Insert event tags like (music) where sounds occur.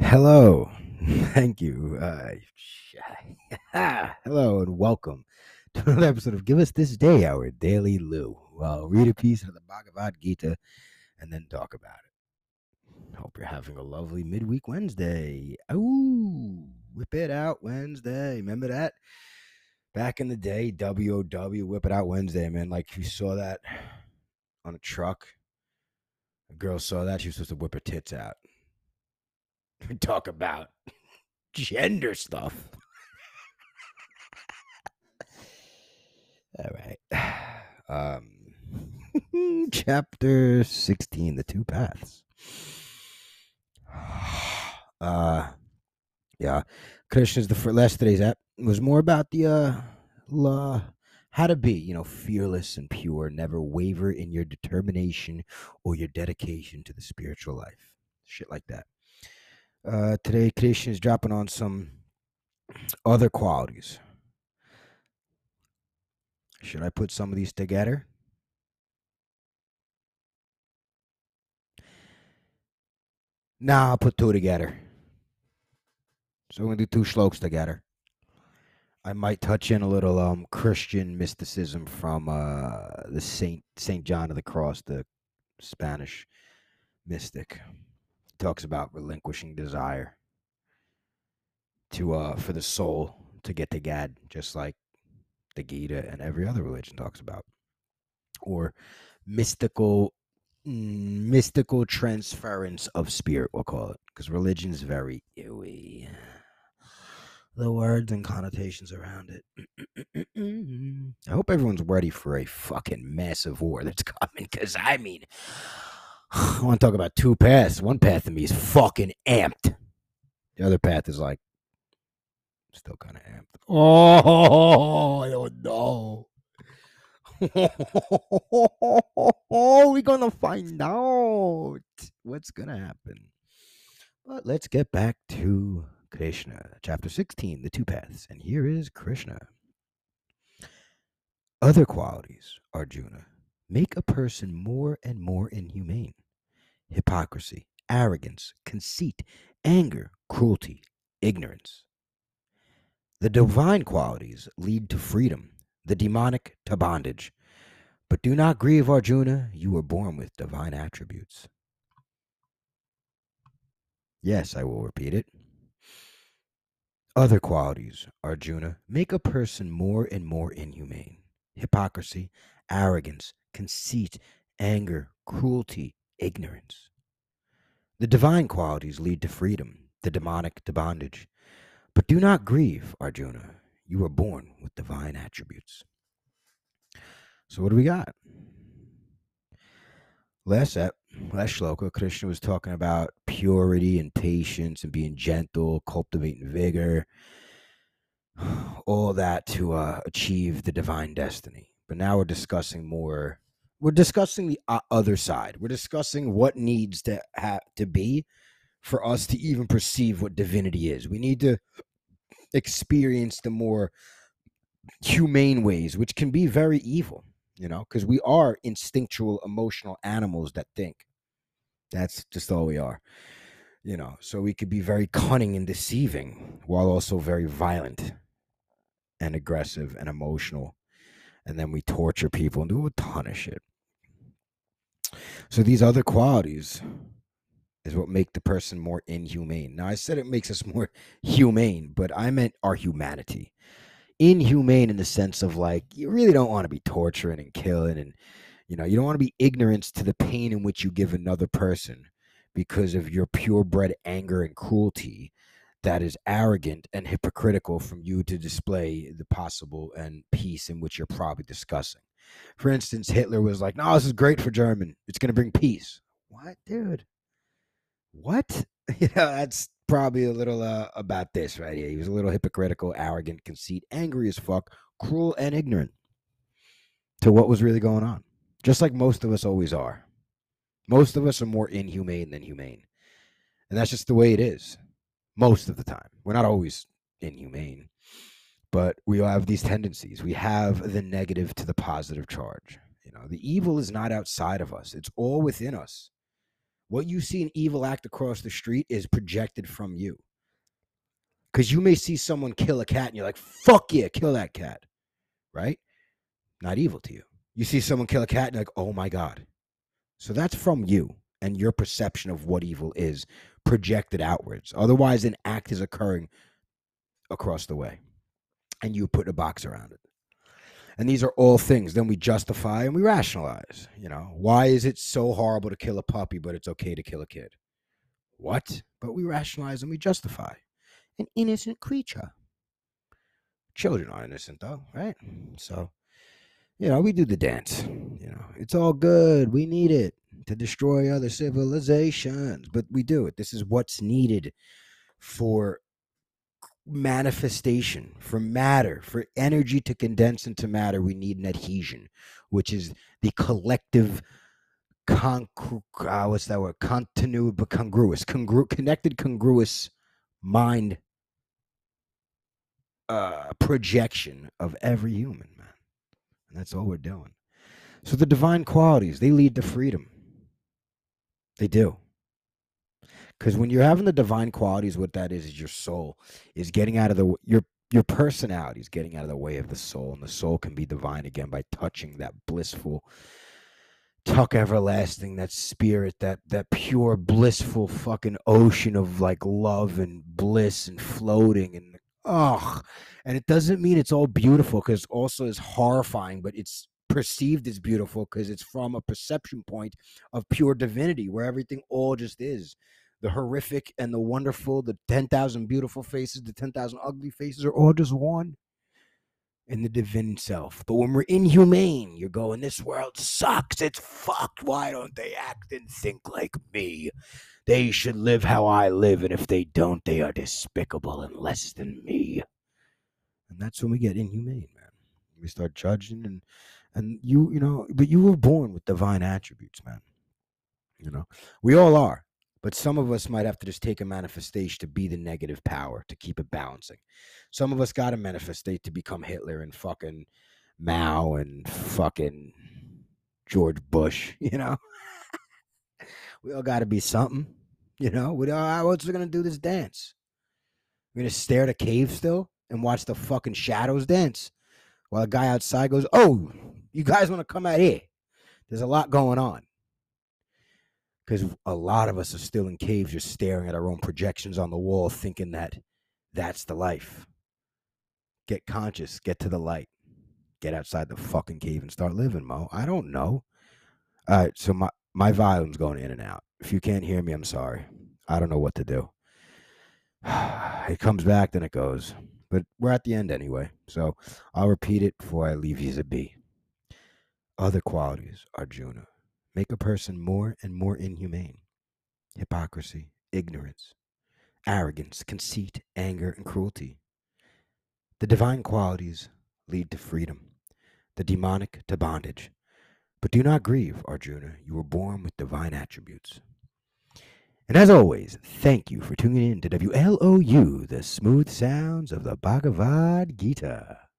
Hello. (laughs) Thank you. Uh, (laughs) hello and welcome to another episode of Give Us This Day, our daily Lou. Well, read a piece of the Bhagavad Gita and then talk about it. Hope you're having a lovely midweek Wednesday. Ooh, whip it out Wednesday. Remember that? Back in the day, WOW, whip it out Wednesday, man. Like you saw that on a truck. A girl saw that, she was supposed to whip her tits out. (laughs) talk about gender stuff. All right. (sighs) Um, (laughs) chapter 16 The Two Paths. (sighs) Uh, yeah. Krishna's the first, last today's app was more about the uh, la, how to be, you know, fearless and pure, never waver in your determination or your dedication to the spiritual life. Shit like that. Uh, today, Krishna is dropping on some other qualities. Should I put some of these together? Nah, I'll put two together. So we're gonna do two shlokas together. I might touch in a little um Christian mysticism from uh the Saint Saint John of the Cross, the Spanish mystic talks about relinquishing desire to uh for the soul to get to God, just like the Gita and every other religion talks about, or mystical mm, mystical transference of spirit. We'll call it because religion is very ewy. The words and connotations around it. (clears throat) I hope everyone's ready for a fucking massive war that's (laughs) coming. Because I mean, (sighs) I want to talk about two paths. One path of me is fucking amped. The other path is like still kind of amped. (laughs) Oh, I don't know. (laughs) we're gonna find out what's gonna happen. But let's get back to Krishna, chapter 16, the two paths. And here is Krishna. Other qualities, Arjuna, make a person more and more inhumane hypocrisy, arrogance, conceit, anger, cruelty, ignorance. The divine qualities lead to freedom, the demonic to bondage. But do not grieve, Arjuna, you were born with divine attributes. Yes, I will repeat it. Other qualities, Arjuna, make a person more and more inhumane hypocrisy, arrogance, conceit, anger, cruelty, ignorance. The divine qualities lead to freedom, the demonic to bondage. But do not grieve, Arjuna. You were born with divine attributes. So, what do we got? Last ep, last shloka, Krishna was talking about purity and patience and being gentle, cultivating vigor, (sighs) all that to uh, achieve the divine destiny. But now we're discussing more we're discussing the other side. We're discussing what needs to have to be for us to even perceive what divinity is. We need to experience the more humane ways, which can be very evil, you know, because we are instinctual, emotional animals that think. That's just all we are, you know. So we could be very cunning and deceiving while also very violent and aggressive and emotional. And then we torture people and do a ton of shit. So these other qualities is what make the person more inhumane. Now I said it makes us (laughs) more humane, but I meant our humanity. Inhumane in the sense of like you really don't want to be torturing and killing and you know, you don't want to be ignorant to the pain in which you give another person because of your purebred anger and cruelty that is arrogant and hypocritical from you to display the possible and peace in which you're probably discussing. For instance, Hitler was like, "No, this is great for German. It's going to bring peace." What, dude? What? (laughs) You know, that's probably a little uh, about this right here. He was a little hypocritical, arrogant, conceit, angry as fuck, cruel, and ignorant to what was really going on. Just like most of us always are. Most of us are more inhumane than humane. And that's just the way it is. Most of the time. We're not always inhumane but we have these tendencies. We have the negative to the positive charge. You know, the evil is not outside of us, it's all within us. What you see an evil act across the street is projected from you. Because you may see someone kill a cat and you're like, fuck yeah, kill that cat. Right? Not evil to you. You see someone kill a cat and you're like, oh my God. So that's from you and your perception of what evil is projected outwards. Otherwise, an act is occurring across the way and you put a box around it. And these are all things. Then we justify and we rationalize. You know, why is it so horrible to kill a puppy, but it's okay to kill a kid? What? But we rationalize and we justify. An innocent creature. Children are innocent, though, right? So, you know, we do the dance. You know, it's all good. We need it to destroy other civilizations, but we do it. This is what's needed for manifestation, for matter, for energy to condense into matter, we need an adhesion, which is the collective concru- uh, what's that word? Continuous, but congruous, congru- connected, congruous mind uh, projection of every human, man. And that's all we're doing. So the divine qualities, they lead to freedom. They do. Because mm. when you're having the divine qualities, what that is is your soul is getting out of the your your personality is getting out of the way of the soul, and the soul can be divine again by touching that blissful, tuck everlasting, that spirit, that that pure, blissful fucking ocean of like love and bliss and floating and ugh. And it doesn't mean it's all beautiful because also is horrifying, but it's perceived as beautiful because it's from a perception point of pure divinity where everything all just is the horrific and the wonderful, the 10,000 beautiful faces, the 10,000 ugly faces are all just one in the divine self. But when we're inhumane, you're going, this world sucks. It's fucked. Why don't they act and think like me? They should live how I live. And if they don't, they are despicable and less than me. And that's when we get inhumane, man. We start judging and and you, you know, but you were born with divine attributes, man. You know, we all are. But some of us might have to just take a manifestation to be the negative power to keep it balancing. Some of us got to manifestate to become Hitler and fucking Mao and fucking George Bush, (laughs) you know? we all got to be something, you know? We all, what's we to do this dance? We're to stare at a cave still and watch the fucking shadows dance while a guy outside goes, Oh, you guys want to come out here? There's a lot going on. Because a lot of us are still in caves just staring at our own projections on the wall thinking that that's the life. Get conscious get to the light. Get outside the fucking cave and start living mo. I don't know. All right so my my volume's going in and out. If you can't hear me i'm sorry. I don't know what to do. (sighs) It comes back then it goes. But we're at the end anyway so i'll repeat it before i leave you to a b other qualities arjuna make a person more and more inhumane. Hypocrisy, ignorance, arrogance, conceit, anger, and cruelty. The divine qualities lead to freedom, the demonic to bondage. But do not grieve, Arjuna, you were born with divine attributes. And as always, thank you for tuning in to WLOU, the smooth sounds of the Bhagavad Gita.